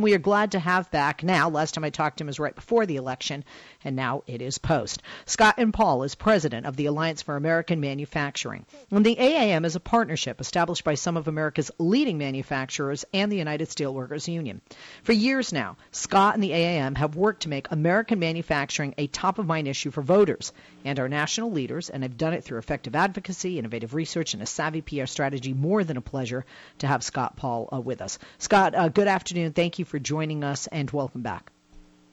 We are glad to have back now. Last time I talked to him was right before the election, and now it is post. Scott N. Paul is president of the Alliance for American Manufacturing. And the AAM is a partnership established by some of America's leading manufacturers and the United Steelworkers Union. For years now, Scott and the AAM have worked to make American manufacturing a top of mind issue for voters and our national leaders, and have done it through effective advocacy, innovative research, and a savvy PR strategy. More than a pleasure to have Scott Paul uh, with us. Scott, uh, good afternoon. Thank you for joining us, and welcome back.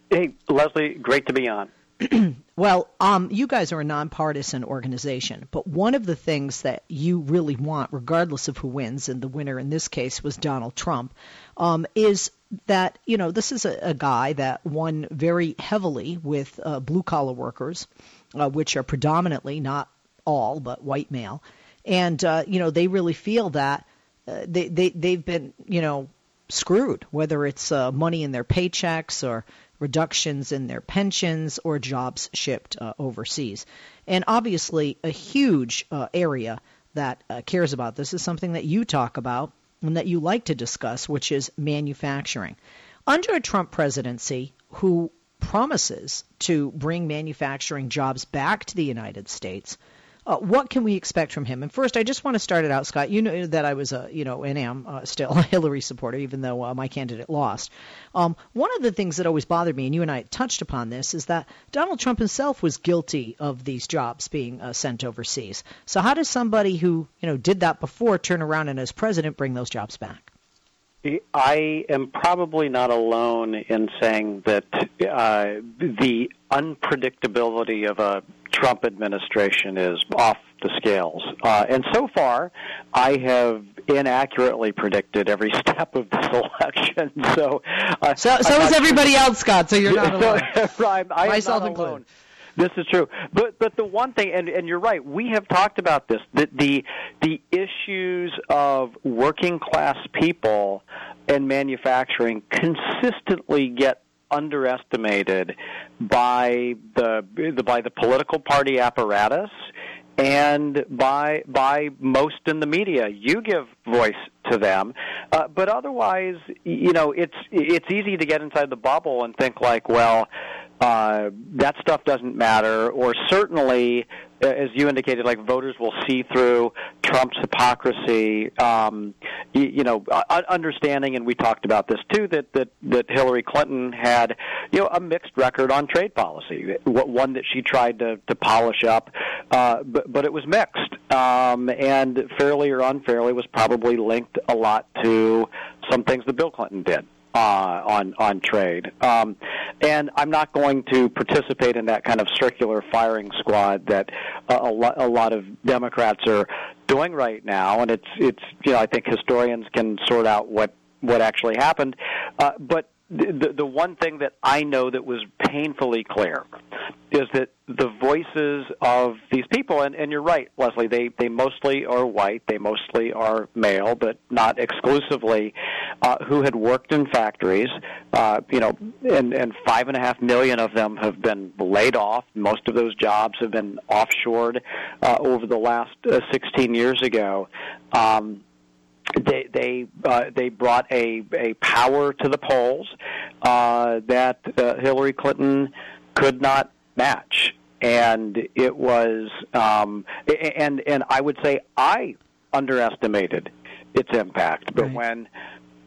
Hey, Leslie, great to be on. well, um, you guys are a nonpartisan organization, but one of the things that you really want, regardless of who wins, and the winner in this case was Donald Trump, um, is that you know this is a, a, guy that won very heavily with uh, blue collar workers, uh, which are predominantly not all but white male, and uh, you know they really feel that uh, they they they've been you know screwed, whether it's uh, money in their paychecks or reductions in their pensions or jobs shipped uh, overseas. And obviously, a huge uh, area that uh, cares about this is something that you talk about and that you like to discuss, which is manufacturing. Under a Trump presidency, who promises to bring manufacturing jobs back to the United States, uh, what can we expect from him? And first, I just want to start it out, Scott. You know that I was a, you know, and am uh, still a Hillary supporter, even though uh, my candidate lost. Um, one of the things that always bothered me, and you and I touched upon this, is that Donald Trump himself was guilty of these jobs being uh, sent overseas. So how does somebody who, you know, did that before turn around and as president bring those jobs back? I am probably not alone in saying that uh, the unpredictability of a Trump administration is off the scales. Uh, and so far, I have inaccurately predicted every step of this election. So, uh, so, so is everybody sure. else, Scott. So you're not alone. so, I, I Myself not included. alone. This is true, but but the one thing, and, and you're right, we have talked about this. The the, the issues of working class people and manufacturing consistently get underestimated by the, by the political party apparatus and by by most in the media. You give voice to them, uh, but otherwise, you know, it's it's easy to get inside the bubble and think like, well, uh, that stuff doesn't matter, or certainly, as you indicated, like voters will see through Trump's hypocrisy. Um, you, you know, understanding, and we talked about this too, that that that Hillary Clinton had, you know, a mixed record on trade policy, one that she tried to to polish up, uh, but but it was mixed, um, and fairly or unfairly was probably linked a lot to some things that Bill Clinton did uh, on on trade. Um, and I'm not going to participate in that kind of circular firing squad that a, a lot of Democrats are doing right now. And it's it's you know I think historians can sort out what what actually happened, uh, but the, the one thing that I know that was painfully clear is that the voices of these people, and, and you're right, Leslie, they, they mostly are white, they mostly are male, but not exclusively, uh, who had worked in factories, uh, you know, and, and five and a half million of them have been laid off. Most of those jobs have been offshored uh, over the last uh, 16 years ago. Um, they they uh, they brought a a power to the polls uh, that uh, Hillary Clinton could not match, and it was um, and and I would say I underestimated its impact, but right. when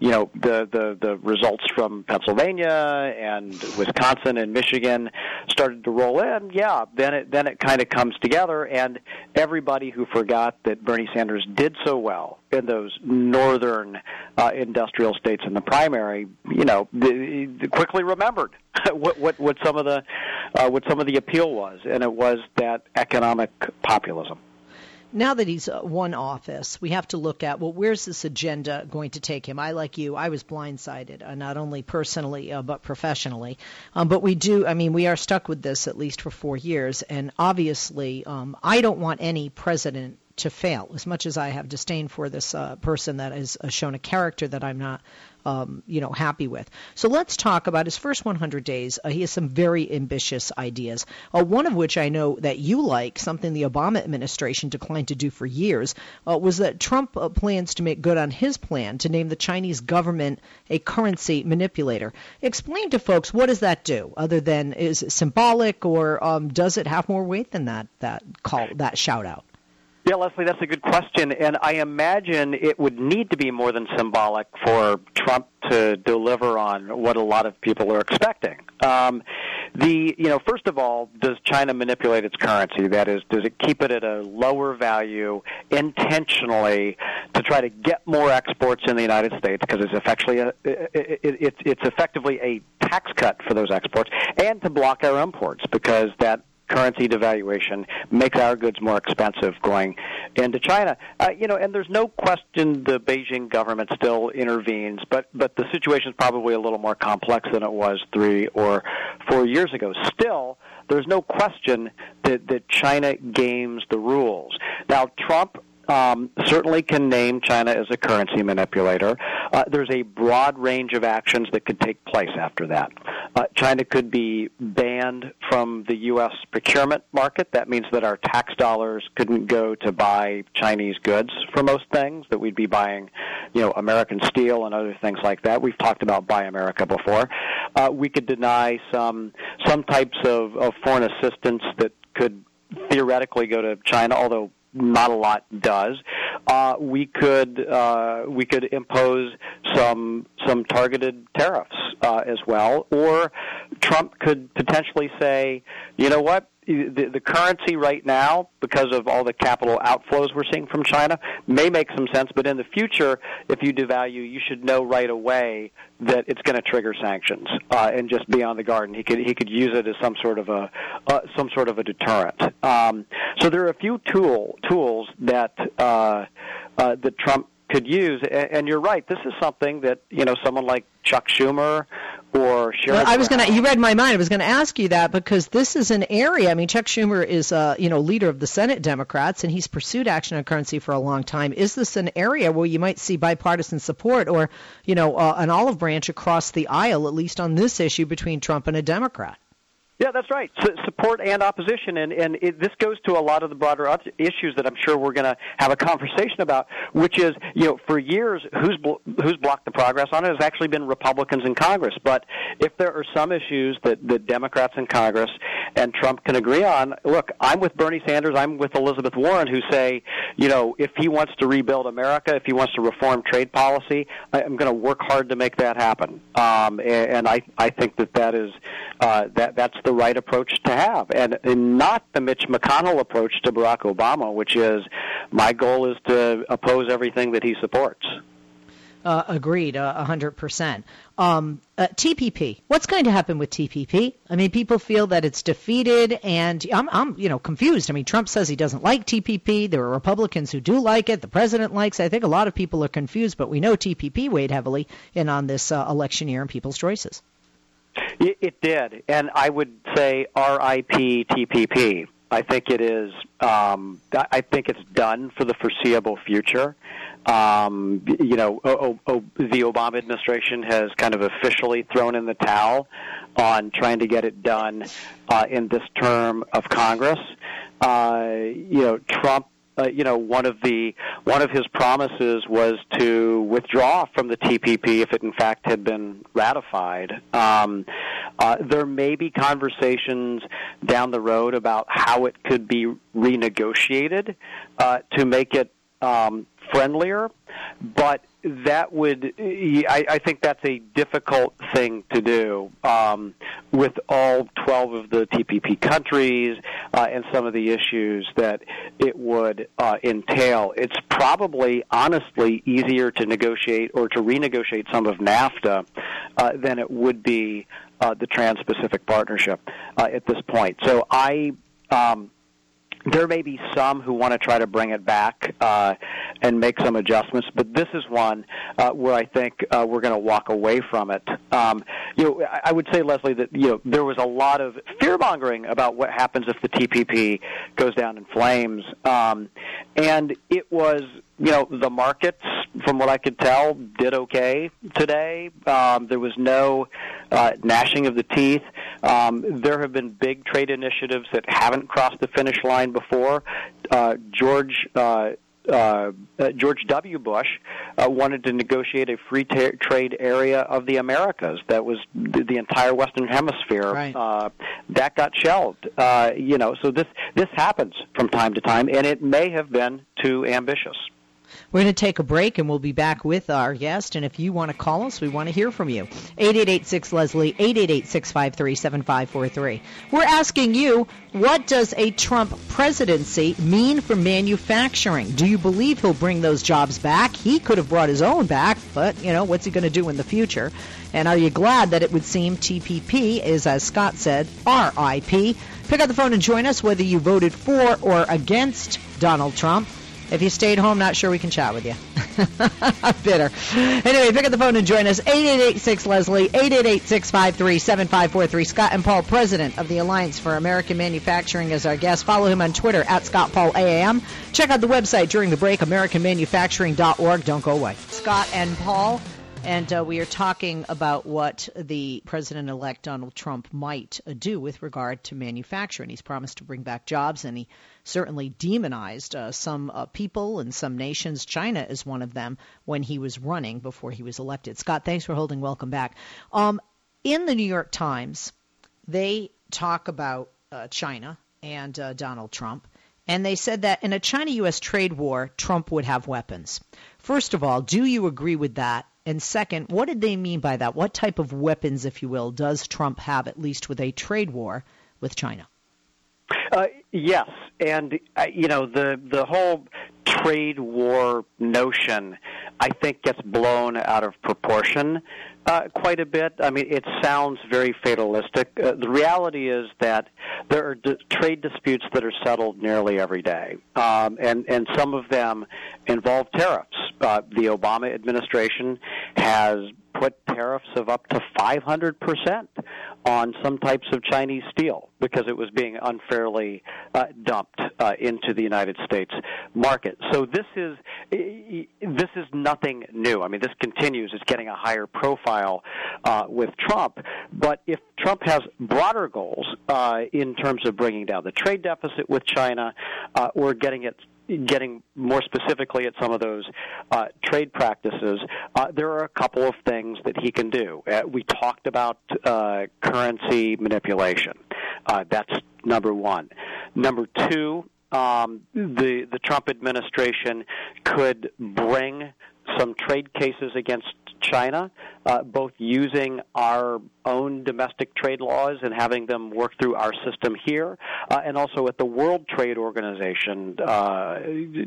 you know the, the the results from Pennsylvania and Wisconsin and Michigan started to roll in, yeah, then it then it kind of comes together, and everybody who forgot that Bernie Sanders did so well in those northern uh, industrial states in the primary, you know, the, the quickly remembered what what what some of the uh, what some of the appeal was, and it was that economic populism now that he's uh, won office, we have to look at well, where's this agenda going to take him? I, like you, I was blindsided, uh, not only personally uh, but professionally. Um, but we do, I mean, we are stuck with this at least for four years, and obviously, um, I don't want any president to fail. As much as I have disdain for this uh, person that has uh, shown a character that I'm not um, you know, happy with. So let's talk about his first 100 days. Uh, he has some very ambitious ideas. Uh, one of which I know that you like, something the Obama administration declined to do for years, uh, was that Trump uh, plans to make good on his plan to name the Chinese government a currency manipulator. Explain to folks what does that do, other than is it symbolic, or um, does it have more weight than that? That call, that shout out. Yeah, Leslie, that's a good question, and I imagine it would need to be more than symbolic for Trump to deliver on what a lot of people are expecting. Um, the you know, first of all, does China manipulate its currency? That is, does it keep it at a lower value intentionally to try to get more exports in the United States because it's effectively a, it, it, it's effectively a tax cut for those exports, and to block our imports because that currency devaluation makes our goods more expensive going into China. Uh, you know, and there's no question the Beijing government still intervenes, but but the situation is probably a little more complex than it was three or four years ago. Still, there's no question that that China games the rules. Now, Trump um, certainly can name China as a currency manipulator. Uh, there's a broad range of actions that could take place after that. Uh, China could be banned from the U.S. procurement market. That means that our tax dollars couldn't go to buy Chinese goods for most things. That we'd be buying, you know, American steel and other things like that. We've talked about Buy America before. Uh, we could deny some some types of, of foreign assistance that could theoretically go to China, although not a lot does. Uh, we could uh, we could impose some some targeted tariffs uh, as well, or Trump could potentially say, you know what, the, the currency right now, because of all the capital outflows we're seeing from China, may make some sense. But in the future, if you devalue, you should know right away that it's going to trigger sanctions uh, and just be on the guard. And he could he could use it as some sort of a uh, some sort of a deterrent. Um, so there are a few tool tools that uh, uh, that Trump could use. And you're right. This is something that you know someone like Chuck Schumer or Sherrod. Well, I was going to. You read my mind. I was going to ask you that because this is an area. I mean, Chuck Schumer is, uh, you know, leader of the Senate Democrats, and he's pursued action on currency for a long time. Is this an area where you might see bipartisan support, or, you know, uh, an olive branch across the aisle, at least on this issue between Trump and a Democrat? Yeah, that's right. support and opposition, and and it, this goes to a lot of the broader issues that I'm sure we're going to have a conversation about. Which is, you know, for years, who's blo- who's blocked the progress on it has actually been Republicans in Congress. But if there are some issues that the Democrats in Congress and Trump can agree on, look, I'm with Bernie Sanders, I'm with Elizabeth Warren, who say, you know, if he wants to rebuild America, if he wants to reform trade policy, I'm going to work hard to make that happen. Um, and, and I I think that that is uh, that that's the right approach to have, and, and not the Mitch McConnell approach to Barack Obama, which is my goal is to oppose everything that he supports. Uh, agreed, uh, a hundred percent. Um, uh, TPP. What's going to happen with TPP? I mean, people feel that it's defeated, and I'm, I'm, you know, confused. I mean, Trump says he doesn't like TPP. There are Republicans who do like it. The president likes. it. I think a lot of people are confused, but we know TPP weighed heavily in on this uh, election year and people's choices. It, did, and I would say R.I.P. TPP. I think it is. Um, I think it's done for the foreseeable future. Um, you know, o- o- the Obama administration has kind of officially thrown in the towel on trying to get it done uh, in this term of Congress. Uh, you know, Trump uh, you know, one of the one of his promises was to withdraw from the TPP if it in fact had been ratified. Um, uh, there may be conversations down the road about how it could be renegotiated uh, to make it um, friendlier, but that would I, I think that's a difficult thing to do um, with all 12 of the TPP countries uh, and some of the issues that it would uh, entail. It's probably honestly easier to negotiate or to renegotiate some of NAFTA uh, than it would be uh, the Trans-Pacific Partnership uh, at this point. So I. Um, there may be some who want to try to bring it back uh, and make some adjustments, but this is one uh, where I think uh, we're going to walk away from it. Um, you know, I would say, Leslie, that you know there was a lot of fear mongering about what happens if the TPP goes down in flames, um, and it was you know, the markets, from what I could tell, did okay today. Um, there was no uh, gnashing of the teeth. Um, there have been big trade initiatives that haven't crossed the finish line before. Uh, George. Uh, uh, uh, George W. Bush uh, wanted to negotiate a free ta- trade area of the Americas. That was the, the entire Western Hemisphere. Right. Uh, that got shelved. Uh, you know, so this this happens from time to time, and it may have been too ambitious. We're going to take a break and we'll be back with our guest. And if you want to call us, we want to hear from you. 8886 Leslie, 888 653 7543. We're asking you, what does a Trump presidency mean for manufacturing? Do you believe he'll bring those jobs back? He could have brought his own back, but, you know, what's he going to do in the future? And are you glad that it would seem TPP is, as Scott said, RIP? Pick up the phone and join us whether you voted for or against Donald Trump. If you stayed home, not sure we can chat with you. Bitter. Anyway, pick up the phone and join us. 8886 Leslie, 888 653 7543. Scott N. Paul, president of the Alliance for American Manufacturing, is our guest. Follow him on Twitter at Scott Paul AAM. Check out the website during the break, AmericanManufacturing.org. Don't go away. Scott N. Paul. And uh, we are talking about what the president elect Donald Trump might uh, do with regard to manufacturing. He's promised to bring back jobs, and he certainly demonized uh, some uh, people and some nations. China is one of them when he was running before he was elected. Scott, thanks for holding. Welcome back. Um, in the New York Times, they talk about uh, China and uh, Donald Trump. And they said that in a China U.S. trade war, Trump would have weapons. First of all, do you agree with that? And second, what did they mean by that? What type of weapons, if you will, does Trump have, at least with a trade war with China? Uh, yes, and uh, you know the the whole trade war notion, I think, gets blown out of proportion uh, quite a bit. I mean, it sounds very fatalistic. Uh, the reality is that there are d- trade disputes that are settled nearly every day, um, and and some of them involve tariffs. Uh, the Obama administration has put tariffs of up to 500 percent on some types of Chinese steel because it was being unfairly uh, dumped uh, into the United States market. So this is this is nothing new. I mean, this continues. It's getting a higher profile uh, with Trump. But if Trump has broader goals uh, in terms of bringing down the trade deficit with China uh, or getting it getting more specifically at some of those uh, trade practices, uh, there are a couple of things that he can do. Uh, we talked about uh, currency manipulation. Uh, that's number one. Number two, um, the the Trump administration could bring some trade cases against China, uh, both using our own domestic trade laws and having them work through our system here, uh, and also at the World Trade Organization, uh,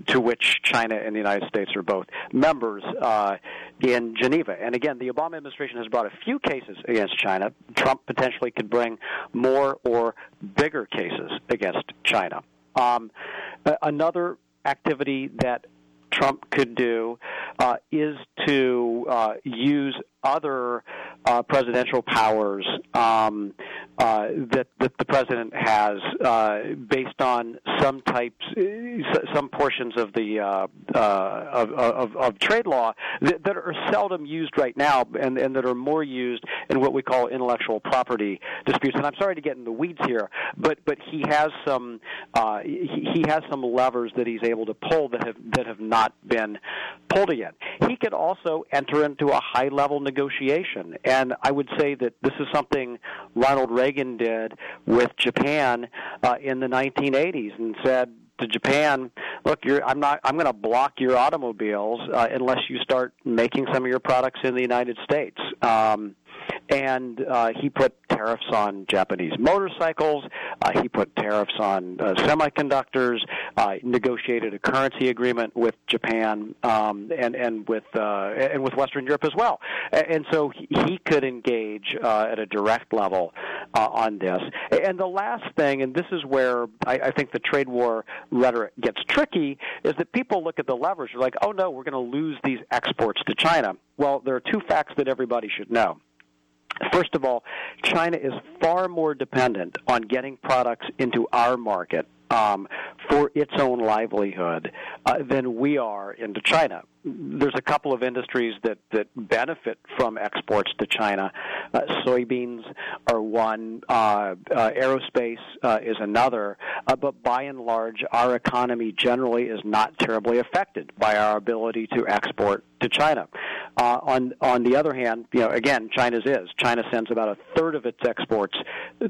to which China and the United States are both members uh, in Geneva. And again, the Obama administration has brought a few cases against China. Trump potentially could bring more or bigger cases against China. Um, another activity that Trump could do uh, is to uh, use other uh, presidential powers um, uh, that, that the president has, uh, based on some types, some portions of the uh, uh, of, of, of trade law that, that are seldom used right now, and, and that are more used in what we call intellectual property disputes. And I'm sorry to get in the weeds here, but but he has some uh, he, he has some levers that he's able to pull that have that have not been pulled yet. He could also enter into a high level negotiation. And I would say that this is something Ronald Reagan did with Japan uh, in the 1980s and said, to Japan, look, you're, I'm not. I'm going to block your automobiles uh, unless you start making some of your products in the United States. Um, and uh, he put tariffs on Japanese motorcycles. Uh, he put tariffs on uh, semiconductors. Uh, negotiated a currency agreement with Japan um, and and with uh, and with Western Europe as well. And so he, could engage uh, at a direct level uh, on this. And the last thing, and this is where I, I think the trade war rhetoric gets tricky, is that people look at the leverage. They're like, oh no, we're going to lose these exports to China. Well, there are two facts that everybody should know. First of all, China is far more dependent on getting products into our market um, for its own livelihood uh, than we are into China. There's a couple of industries that, that benefit from exports to China. Uh, soybeans are one, uh, uh aerospace uh, is another, uh, but by and large, our economy generally is not terribly affected by our ability to export to China. Uh, on on the other hand, you know, again, China's is. China sends about a third of its exports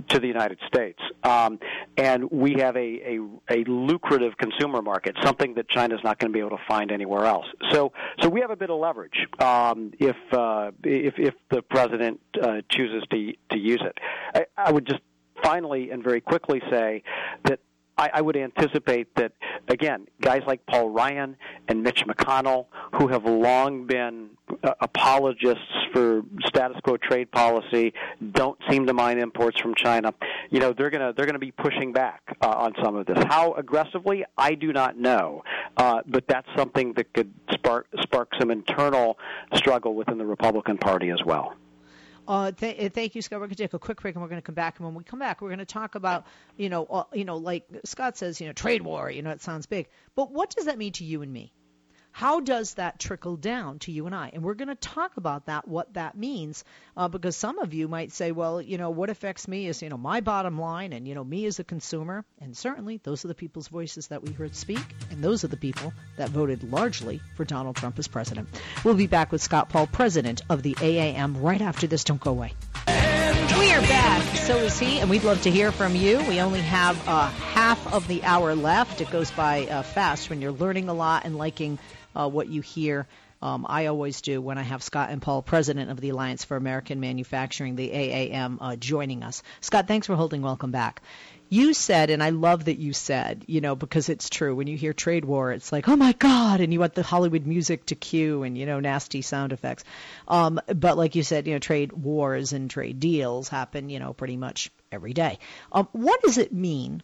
to the United States, um, and we have a, a a lucrative consumer market, something that China's not going to be able to find anywhere else. So so we have a bit of leverage um, if uh, if if the president uh, chooses to to use it. I, I would just finally and very quickly say that I, I would anticipate that again, guys like Paul Ryan and Mitch McConnell, who have long been uh, apologists for status quo trade policy, don't seem to mind imports from China. You know, they're gonna they're gonna be pushing back uh, on some of this. How aggressively, I do not know, uh, but that's something that could spark spark some internal struggle within the Republican Party as well. Uh, th- uh, thank you, Scott. We're going to take a quick break, and we're going to come back. And when we come back, we're going to talk about, you know, uh, you know, like Scott says, you know, trade war. You know, it sounds big, but what does that mean to you and me? How does that trickle down to you and I? And we're going to talk about that, what that means, uh, because some of you might say, well, you know, what affects me is, you know, my bottom line and, you know, me as a consumer. And certainly those are the people's voices that we heard speak, and those are the people that voted largely for Donald Trump as president. We'll be back with Scott Paul, president of the AAM, right after this. Don't go away. We are back. So is he, and we'd love to hear from you. We only have uh, half of the hour left. It goes by uh, fast when you're learning a lot and liking uh, what you hear. Um, I always do when I have Scott N. Paul, president of the Alliance for American Manufacturing, the AAM, uh, joining us. Scott, thanks for holding. Welcome back. You said, and I love that you said, you know, because it's true. When you hear trade war, it's like, oh my God, and you want the Hollywood music to cue and, you know, nasty sound effects. Um, but like you said, you know, trade wars and trade deals happen, you know, pretty much every day. Um, what does it mean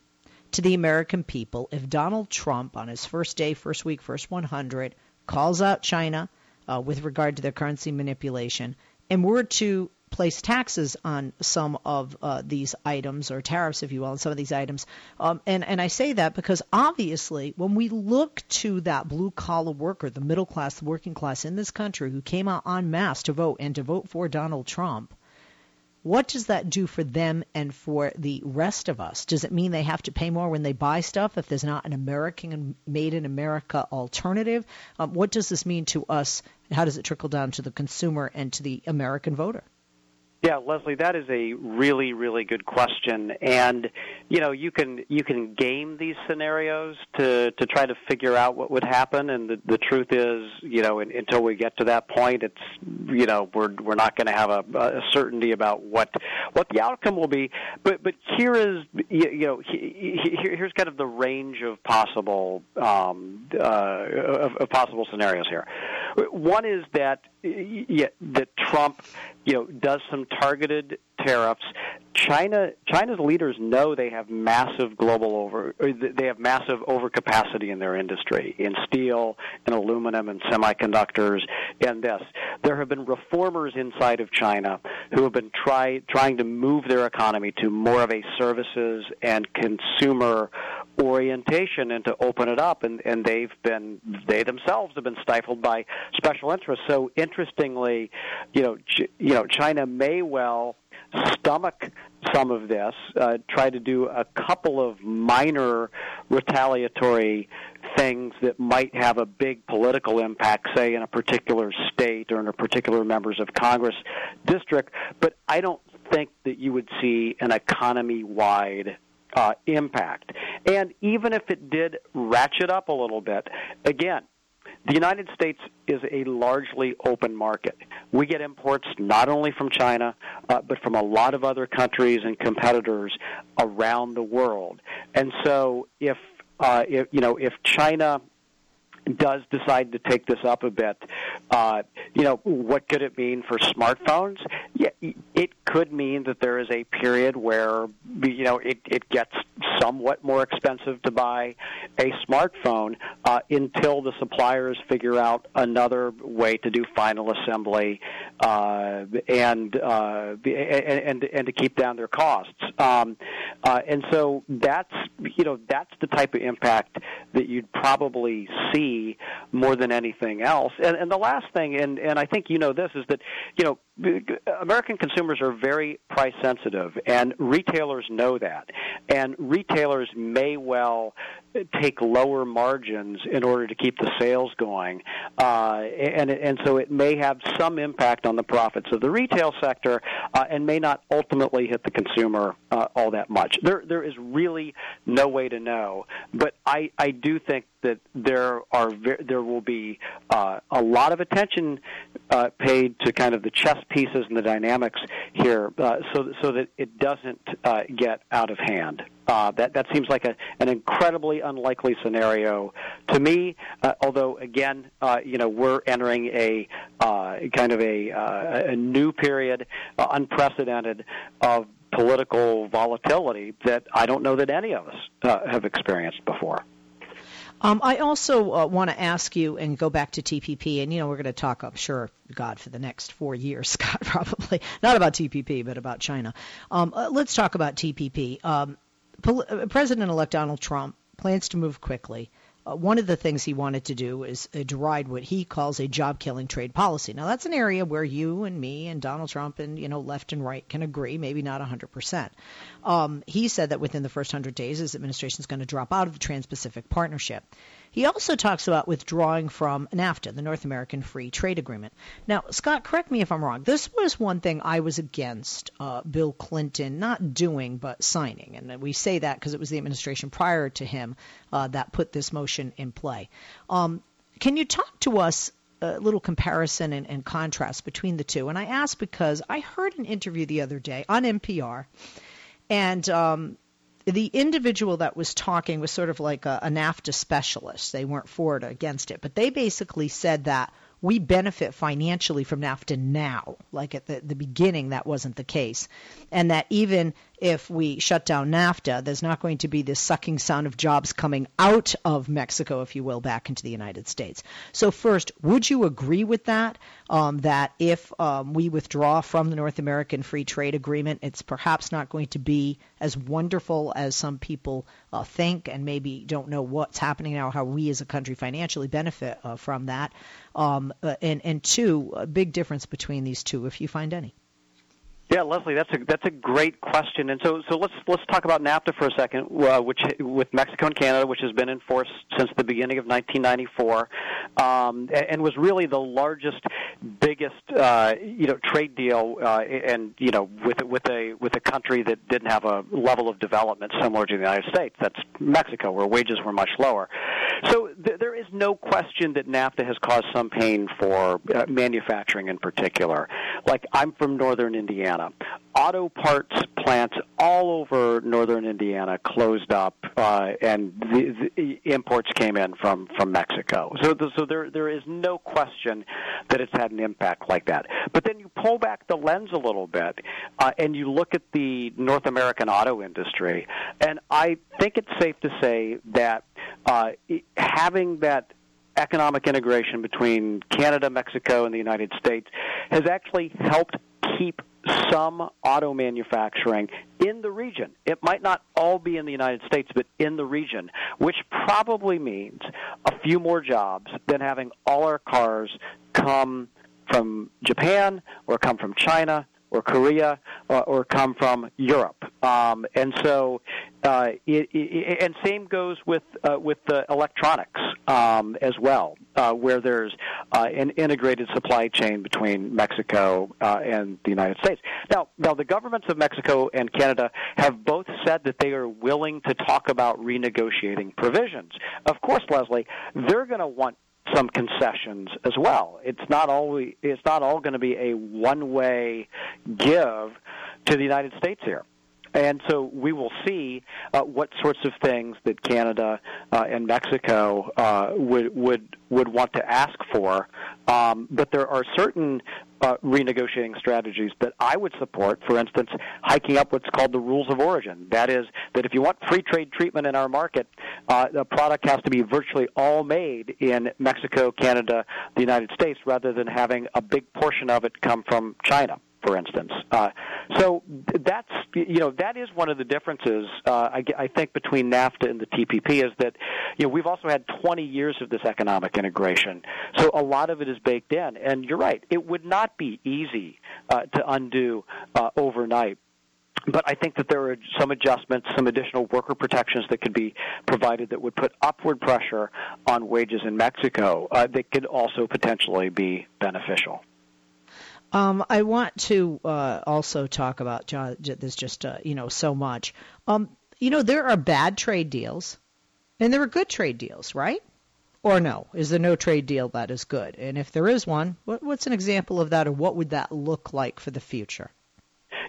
to the American people if Donald Trump, on his first day, first week, first 100, calls out China uh, with regard to their currency manipulation, and were to place taxes on some of uh, these items or tariffs, if you will, on some of these items. Um, and, and I say that because obviously, when we look to that blue collar worker, the middle class, the working class in this country who came out en masse to vote and to vote for Donald Trump, what does that do for them and for the rest of us? Does it mean they have to pay more when they buy stuff if there's not an American made in America alternative? Um, what does this mean to us? How does it trickle down to the consumer and to the American voter? Yeah, Leslie, that is a really, really good question, and you know you can you can game these scenarios to to try to figure out what would happen. And the, the truth is, you know, in, until we get to that point, it's you know we're we're not going to have a, a certainty about what what the outcome will be. But but here is you, know he, he, here's kind of the range of possible um, uh, of, of possible scenarios here. One is that yeah, that Trump, you know, does some targeted tariffs. China, China's leaders know they have massive global over, they have massive overcapacity in their industry, in steel, in aluminum, and semiconductors, and this. There have been reformers inside of China who have been try, trying to move their economy to more of a services and consumer orientation and to open it up and and they've been they themselves have been stifled by special interests so interestingly you know Ch- you know China may well stomach some of this uh, try to do a couple of minor retaliatory things that might have a big political impact say in a particular state or in a particular members of congress district but i don't think that you would see an economy wide uh, impact. And even if it did ratchet up a little bit, again, the United States is a largely open market. We get imports not only from China, uh, but from a lot of other countries and competitors around the world. And so, if, uh, if you know, if China does decide to take this up a bit, uh, you know, what could it mean for smartphones? Yeah, it could mean that there is a period where, you know, it, it gets somewhat more expensive to buy a smartphone uh, until the suppliers figure out another way to do final assembly uh, and, uh, and and to keep down their costs. Um, uh, and so that's you know that's the type of impact that you'd probably see more than anything else. And, and the last thing, and and I think you know this is that you know American consumers are very price sensitive, and retailers know that. And retailers may well take lower margins in order to keep the sales going, uh, and and so it may have some impact on the profits of the retail sector, uh, and may not ultimately hit the consumer uh, all that much. There there is really no way to know, but I I do think that there are there will be uh, a lot of attention uh, paid to kind of the chess pieces and the dynamics here, uh, so so that it doesn't uh, get out of hand. Uh, that that seems like a, an incredibly unlikely scenario to me. Uh, although again, you know, we're entering a kind of a, a new period, unprecedented of political volatility that I don't know that any of us have experienced before. Um, I also uh, want to ask you and go back to TPP, and you know we're going to talk, I'm sure, God, for the next four years, Scott, probably not about TPP, but about China. Um, uh, let's talk about TPP. Um, uh, President-elect Donald Trump plans to move quickly uh, one of the things he wanted to do is uh, deride what he calls a job killing trade policy. Now, that's an area where you and me and Donald Trump and, you know, left and right can agree, maybe not 100%. Um, he said that within the first 100 days, his administration is going to drop out of the Trans Pacific Partnership. He also talks about withdrawing from NAFTA, the North American Free Trade Agreement. Now, Scott, correct me if I'm wrong. This was one thing I was against uh, Bill Clinton not doing but signing. And we say that because it was the administration prior to him uh, that put this motion in play. Um, can you talk to us a little comparison and, and, contrast between the two. And I ask because I heard an interview the other day on NPR, and um, the individual that was talking was sort of like a, a NAFTA specialist. They weren't for it or against it, but they basically said that we benefit financially from NAFTA now. Like at the, the beginning, that wasn't the case. And that even if we shut down NAFTA, there's not going to be this sucking sound of jobs coming out of Mexico, if you will, back into the United States. So, first, would you agree with that? Um, that if um, we withdraw from the North American Free Trade Agreement, it's perhaps not going to be as wonderful as some people uh, think and maybe don't know what's happening now, how we as a country financially benefit uh, from that. Um, uh, and, and two, a big difference between these two, if you find any. Yeah, Leslie, that's a that's a great question. And so so let's let's talk about NAFTA for a second, uh, which with Mexico and Canada, which has been in force since the beginning of 1994, um, and was really the largest, biggest uh, you know trade deal, uh, and you know with with a with a country that didn't have a level of development similar to the United States. That's Mexico, where wages were much lower. So th- there is no question that NAFTA has caused some pain for uh, manufacturing in particular. Like I'm from northern Indiana. Auto parts plants all over northern Indiana closed up, uh, and the, the imports came in from from Mexico. So, the, so there there is no question that it's had an impact like that. But then you pull back the lens a little bit, uh, and you look at the North American auto industry, and I think it's safe to say that uh, having that economic integration between Canada, Mexico, and the United States has actually helped keep some auto manufacturing in the region. It might not all be in the United States, but in the region, which probably means a few more jobs than having all our cars come from Japan or come from China or Korea or, or come from Europe. Um, and so, uh, it, it, and same goes with uh, with the electronics um, as well, uh, where there's uh, an integrated supply chain between Mexico uh, and the United States. Now, now the governments of Mexico and Canada have both said that they are willing to talk about renegotiating provisions. Of course, Leslie, they're going to want some concessions as well. It's not always it's not all going to be a one way give to the United States here. And so we will see uh, what sorts of things that Canada uh, and Mexico uh, would would would want to ask for. Um, but there are certain uh, renegotiating strategies that I would support. For instance, hiking up what's called the rules of origin. That is, that if you want free trade treatment in our market, uh, the product has to be virtually all made in Mexico, Canada, the United States, rather than having a big portion of it come from China for instance. Uh, so that's you know that is one of the differences uh, I, I think between NAFTA and the TPP is that you know we've also had 20 years of this economic integration, so a lot of it is baked in. And you're right, it would not be easy uh, to undo uh, overnight but I think that there are some adjustments, some additional worker protections that could be provided that would put upward pressure on wages in Mexico uh, that could also potentially be beneficial. Um, I want to uh, also talk about John. There's just uh, you know so much. Um, you know there are bad trade deals, and there are good trade deals, right? Or no? Is there no trade deal that is good? And if there is one, what, what's an example of that, or what would that look like for the future?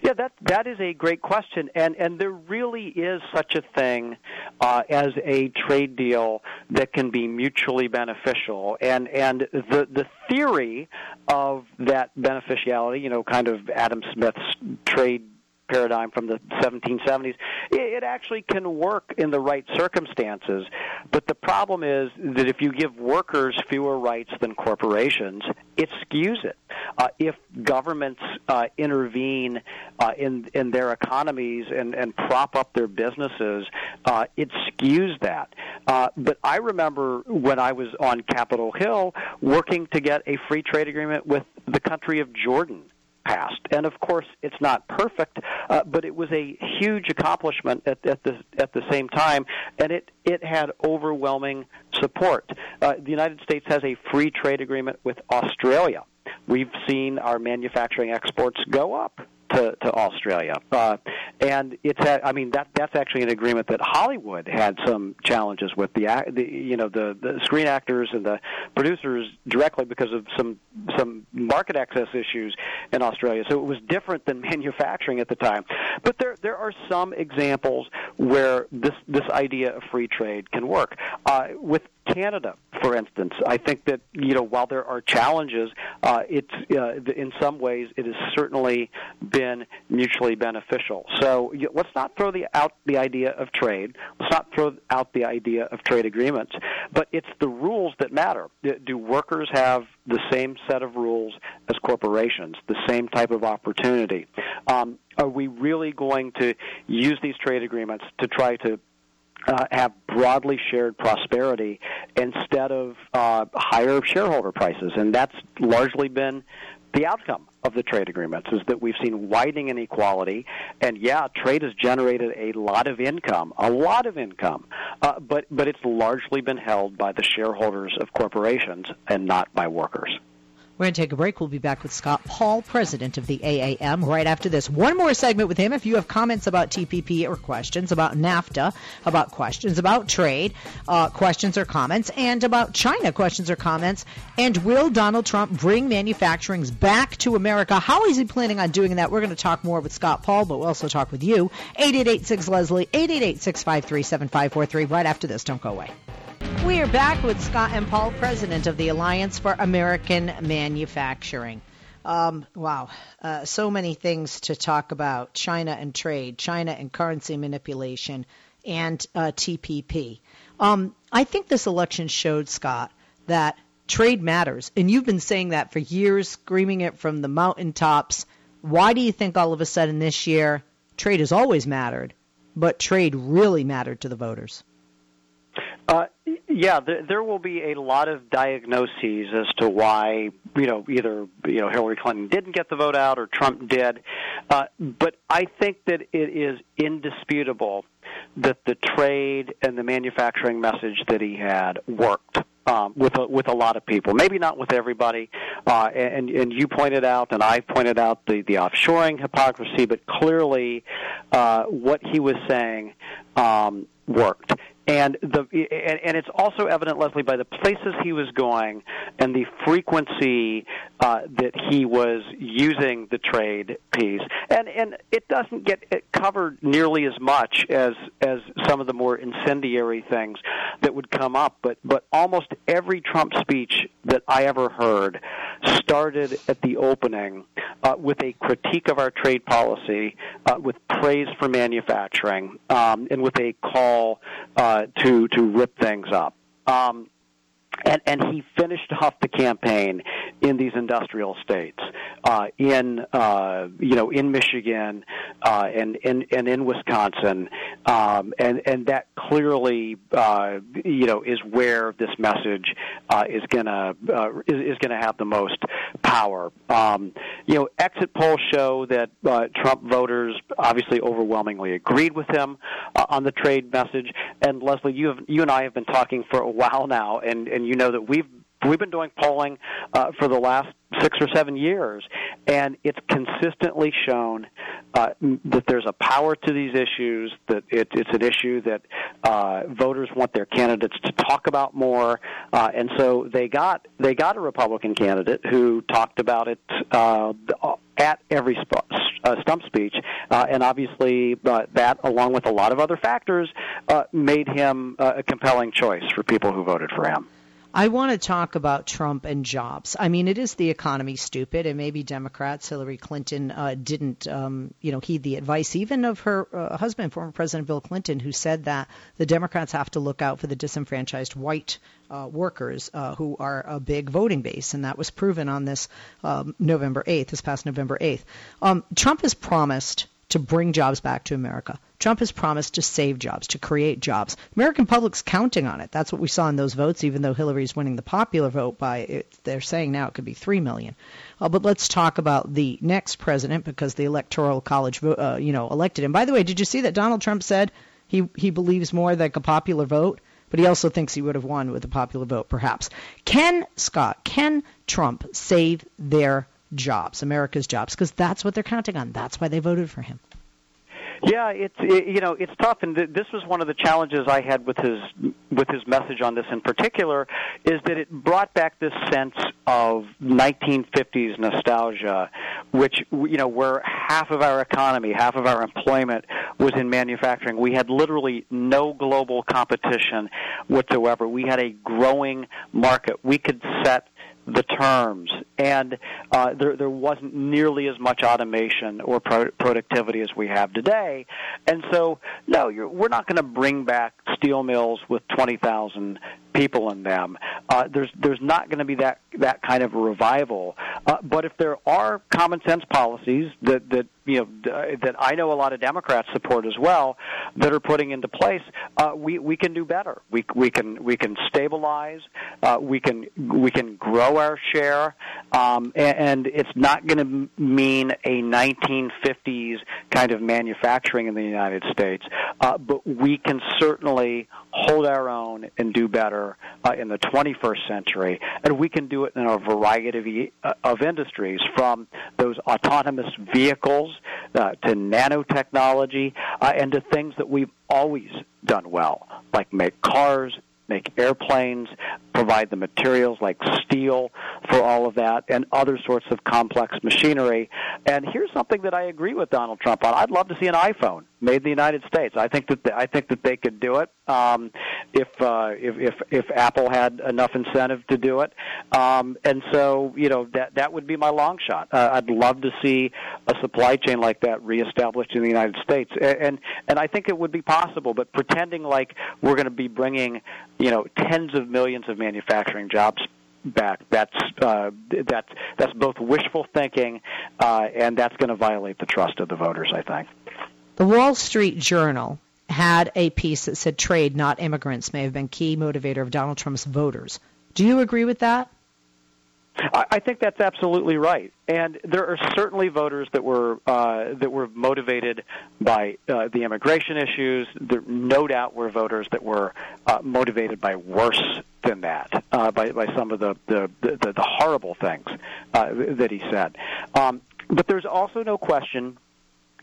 Yeah, that that is a great question, and and there really is such a thing uh, as a trade deal that can be mutually beneficial, and and the the theory of that beneficiality, you know, kind of Adam Smith's trade paradigm from the 1770s, it actually can work in the right circumstances. But the problem is that if you give workers fewer rights than corporations, it skews it. Uh, if governments uh, intervene uh, in in their economies and, and prop up their businesses, uh, it skews that. Uh, but I remember when I was on Capitol Hill working to get a free trade agreement with the country of Jordan passed. And of course, it's not perfect, uh, but it was a huge accomplishment at, at the at the same time, and it it had overwhelming support. Uh, the United States has a free trade agreement with Australia. We've seen our manufacturing exports go up to, to Australia. Uh, and it's I mean that that's actually an agreement that Hollywood had some challenges with the, the you know the, the screen actors and the producers directly because of some some market access issues in Australia. So it was different than manufacturing at the time. But there there are some examples where this this idea of free trade can work. Uh, with Canada, for instance, I think that you know while there are challenges, uh, it's uh, in some ways it has certainly been mutually beneficial. So you, let's not throw the, out the idea of trade. Let's not throw out the idea of trade agreements. But it's the rules that matter. Do workers have the same set of rules as corporations, the same type of opportunity? Um, are we really going to use these trade agreements to try to uh, have broadly shared prosperity instead of uh, higher shareholder prices, and that's largely been the outcome of the trade agreements is that we've seen widening inequality, and yeah, trade has generated a lot of income, a lot of income, uh, but but it's largely been held by the shareholders of corporations and not by workers. We're going to take a break. We'll be back with Scott Paul, president of the AAM, right after this. One more segment with him. If you have comments about TPP or questions about NAFTA, about questions about trade, uh, questions or comments, and about China, questions or comments, and will Donald Trump bring manufacturing back to America? How is he planning on doing that? We're going to talk more with Scott Paul, but we'll also talk with you. 888 Leslie, 888 653 7543, right after this. Don't go away. We are back with Scott N. Paul, president of the Alliance for American Manufacturing. Um, wow, uh, so many things to talk about China and trade, China and currency manipulation, and uh, TPP. Um, I think this election showed, Scott, that trade matters. And you've been saying that for years, screaming it from the mountaintops. Why do you think all of a sudden this year trade has always mattered, but trade really mattered to the voters? Uh, yeah, there, there will be a lot of diagnoses as to why you know either you know Hillary Clinton didn't get the vote out or Trump did, uh, but I think that it is indisputable that the trade and the manufacturing message that he had worked. Um, with a, with a lot of people, maybe not with everybody, uh, and and you pointed out, and I pointed out the the offshoring hypocrisy, but clearly, uh, what he was saying um, worked and the and, and it's also evident, Leslie, by the places he was going and the frequency uh, that he was using the trade piece, and and it doesn't get covered nearly as much as as some of the more incendiary things that would come up, but but almost every Trump speech that I ever heard started at the opening uh, with a critique of our trade policy, uh, with praise for manufacturing, um, and with a call uh, to to rip things up. Um, and, and he finished off the campaign in these industrial states, uh, in uh, you know in Michigan uh, and, and and in Wisconsin, um, and and that clearly uh, you know is where this message uh, is gonna uh, is, is gonna have the most power. Um, you know, exit polls show that uh, Trump voters obviously overwhelmingly agreed with him uh, on the trade message. And Leslie, you have you and I have been talking for a while now, and and you know that we've we've been doing polling uh, for the last six or seven years, and it's consistently shown uh, that there's a power to these issues. That it, it's an issue that uh, voters want their candidates to talk about more, uh, and so they got they got a Republican candidate who talked about it uh, at every sp- uh, stump speech, uh, and obviously uh, that, along with a lot of other factors, uh, made him uh, a compelling choice for people who voted for him. I want to talk about Trump and jobs. I mean, it is the economy, stupid, and maybe Democrats, Hillary Clinton, uh, didn't, um, you know, heed the advice even of her uh, husband, former President Bill Clinton, who said that the Democrats have to look out for the disenfranchised white uh, workers uh, who are a big voting base, and that was proven on this um, November 8th, this past November 8th. Um, Trump has promised to bring jobs back to America. Trump has promised to save jobs, to create jobs. American public's counting on it. That's what we saw in those votes, even though Hillary's winning the popular vote by, it, they're saying now it could be 3 million. Uh, but let's talk about the next president because the Electoral College, uh, you know, elected him. By the way, did you see that Donald Trump said he, he believes more like a popular vote? But he also thinks he would have won with a popular vote, perhaps. Can Scott, can Trump save their jobs, America's jobs, because that's what they're counting on. That's why they voted for him. Yeah, it's it, you know it's tough, and th- this was one of the challenges I had with his with his message on this in particular, is that it brought back this sense of 1950s nostalgia, which you know where half of our economy, half of our employment was in manufacturing. We had literally no global competition whatsoever. We had a growing market. We could set the terms, and uh, there there wasn't nearly as much automation or pro- productivity as we have today. And so, no, we're not going to bring back steel mills with twenty thousand people in them. Uh, there's there's not going to be that that kind of revival. Uh, but if there are common sense policies that that you know that I know a lot of Democrats support as well that are putting into place, uh, we we can do better. We we can we can stabilize. Uh, we can we can grow our share, um, and, and it's not going to mean a 1950s kind of manufacturing in the United States. Uh, but we can certainly hold our own and do better uh, in the 21st century, and we can do it in a variety of, uh, of industries, from those autonomous vehicles uh, to nanotechnology, uh, and to things that we've always done well, like make cars, make airplanes, provide the materials like steel for all of that, and other sorts of complex machinery. And here's something that I agree with Donald Trump on. I'd love to see an iPhone made the United States. I think that the, I think that they could do it um, if, uh, if if if Apple had enough incentive to do it. Um, and so you know that that would be my long shot. Uh, I'd love to see a supply chain like that reestablished in the United States, and and I think it would be possible. But pretending like we're going to be bringing you know tens of millions of manufacturing jobs back. That's uh, that's that's both wishful thinking, uh, and that's going to violate the trust of the voters. I think. The Wall Street Journal had a piece that said trade, not immigrants, may have been key motivator of Donald Trump's voters. Do you agree with that? I think that's absolutely right, and there are certainly voters that were uh, that were motivated by uh, the immigration issues. There no doubt were voters that were uh, motivated by worse than that, uh, by by some of the the, the, the horrible things uh, that he said. Um, but there's also no question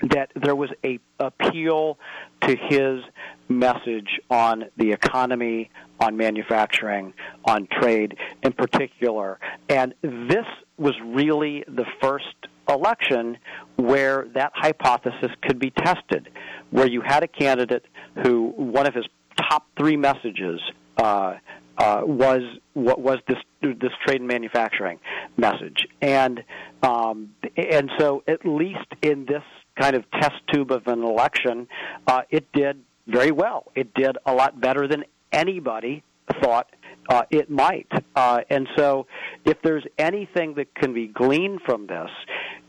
that there was a appeal to his message on the economy, on manufacturing, on trade in particular. And this was really the first election where that hypothesis could be tested, where you had a candidate who one of his top three messages uh, uh, was what was this this trade and manufacturing message, and um, and so at least in this kind of test tube of an election, uh, it did very well. It did a lot better than anybody thought uh, it might. Uh, and so, if there's anything that can be gleaned from this,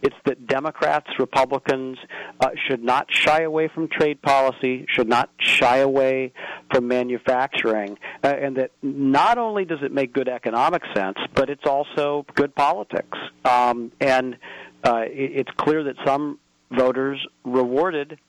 it's that Democrats, Republicans uh, should not shy away from trade policy, should not shy away from manufacturing, uh, and that not only does it make good economic sense, but it's also good politics. Um, and uh, it, it's clear that some voters rewarded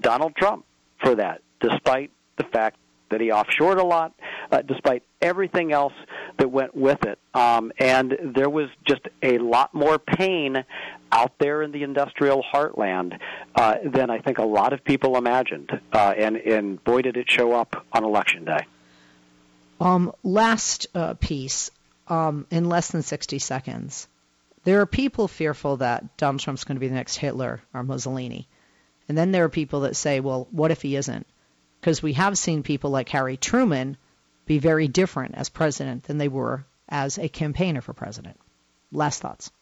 Donald Trump for that, despite the fact that he offshored a lot, uh, despite everything else that went with it. Um, and there was just a lot more pain out there in the industrial heartland uh, than I think a lot of people imagined. Uh, and, and boy, did it show up on election day. Um, last uh, piece, um, in less than 60 seconds. There are people fearful that Donald Trump's going to be the next Hitler or Mussolini. And then there are people that say, well, what if he isn't? because we have seen people like Harry Truman be very different as president than they were as a campaigner for president. Last thoughts.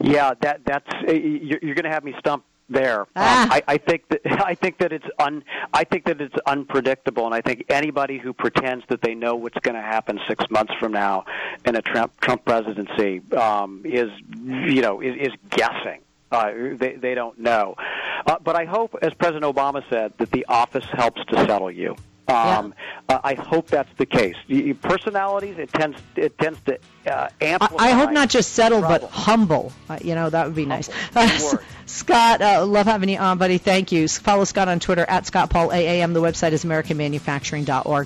Yeah, that that's eh, you're, you're going to have me stumped there. Ah. Um, I, I think that I think that it's un I think that it's unpredictable, and I think anybody who pretends that they know what's going to happen six months from now in a Trump Trump presidency um, is you know is, is guessing. Uh, they they don't know. Uh, but I hope, as President Obama said, that the office helps to settle you. Um, yeah. uh, I hope that's the case. personalities, it tends it tends to uh, amplify. I, I hope not just settle, but humble. Uh, you know, that would be humble. nice. Scott, uh, love having you on, buddy. Thank you. Follow Scott on Twitter at Scott Paul AAM. The website is AmericanManufacturing.org.